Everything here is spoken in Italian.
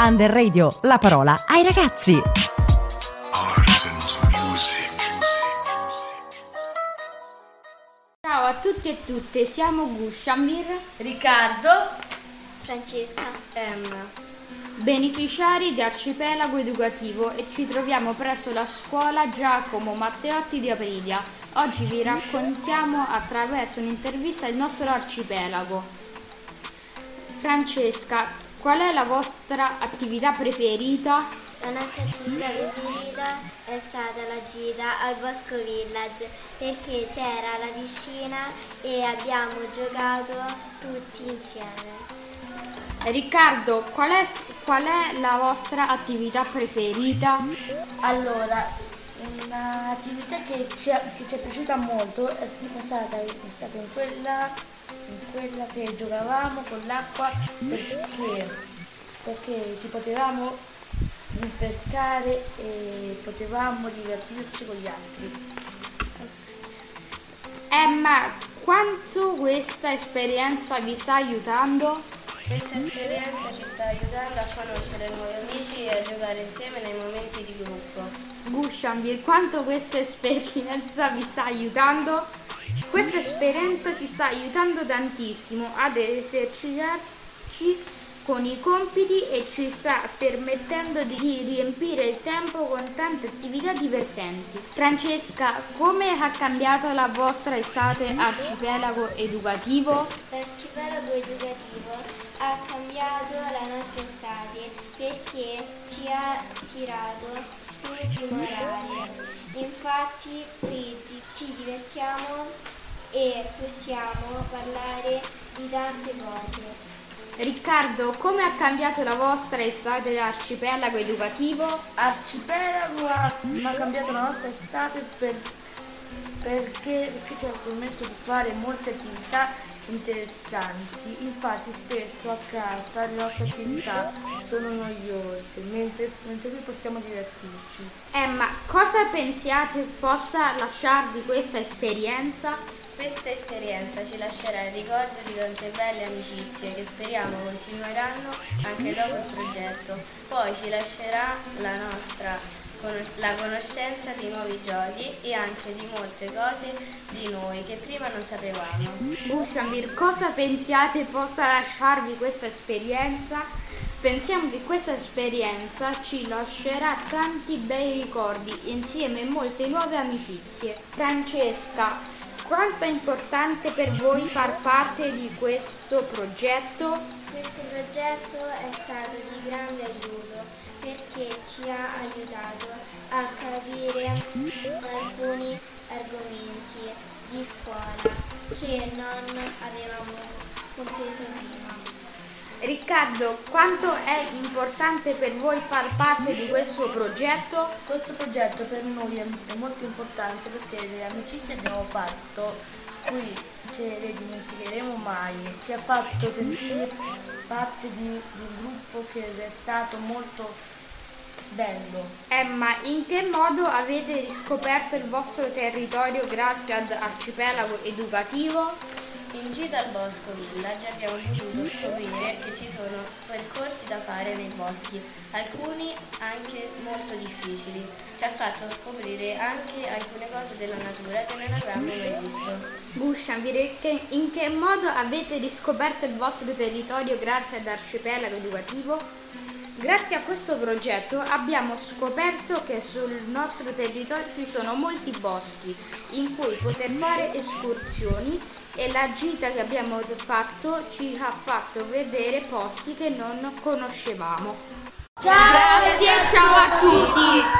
Under Radio, la parola ai ragazzi. Ciao a tutti e tutte, siamo Gushamir, Riccardo, Francesca, Emma. beneficiari di Arcipelago Educativo e ci troviamo presso la scuola Giacomo Matteotti di Aprilia. Oggi vi raccontiamo attraverso un'intervista il nostro arcipelago. Francesca, qual è la vostra attività preferita? la nostra attività preferita è stata la gita al Bosco Village perché c'era la piscina e abbiamo giocato tutti insieme. Riccardo, qual è, qual è la vostra attività preferita? Allora, un'attività che ci, è, che ci è piaciuta molto è stata, è stata in, quella, in quella che giocavamo con l'acqua perché, perché ci potevamo rinfrescare e potevamo divertirci con gli altri. Emma, quanto questa esperienza vi sta aiutando? Questa esperienza ci sta aiutando a conoscere nuovi amici e a giocare insieme nei momenti di gruppo. Gushamir, quanto questa esperienza vi sta aiutando? Questa esperienza ci sta aiutando tantissimo ad esercitarci con i compiti e ci sta permettendo di riempire il tempo con tante attività divertenti. Francesca, come ha cambiato la vostra estate arcipelago educativo? L'arcipelago educativo ha cambiato la nostra estate perché ci ha tirato su di morale. Infatti qui ci divertiamo e possiamo parlare di tante cose. Riccardo, come ha cambiato la vostra estate arcipelago educativo? Arcipelago ha, ha cambiato la nostra estate per, perché, perché ci ha permesso di fare molte attività interessanti. Infatti spesso a casa le nostre attività sono noiose, mentre, mentre qui possiamo divertirci. Emma, cosa pensiate possa lasciarvi questa esperienza? Questa esperienza ci lascerà il ricordo di tante belle amicizie che speriamo continueranno anche dopo il progetto. Poi ci lascerà la nostra la conoscenza di nuovi giochi e anche di molte cose di noi che prima non sapevamo. Bushamir, cosa pensiate possa lasciarvi questa esperienza? Pensiamo che questa esperienza ci lascerà tanti bei ricordi insieme a molte nuove amicizie. Francesca, quanto è importante per voi far parte di questo progetto? Questo progetto è stato di grande aiuto perché ci ha aiutato a capire alcuni argomenti di scuola che non avevamo compreso prima. Riccardo, quanto è importante per voi far parte di questo progetto? Questo progetto per noi è, molto importante perché le amicizie abbiamo fatto, qui ce le dimenticheremo mai, ci ha fatto sentire parte di un gruppo che è stato molto bello. Emma, in che modo avete riscoperto il vostro territorio grazie ad Arcipelago Educativo? In gita al Bosco Village abbiamo potuto scoprire che ci sono percorsi da fare nei boschi, alcuni anche molto difficili. Ci ha fatto scoprire anche alcune cose della natura che non avevamo mai visto. Bushan, in che modo avete riscoperto il vostro territorio grazie ad Arcipelago Educativo? Grazie a questo progetto abbiamo scoperto che sul nostro territorio ci sono molti boschi in cui poter fare escursioni e la gita che abbiamo fatto ci ha fatto vedere posti che non conoscevamo. Ciao, Grazie, ciao a tutti!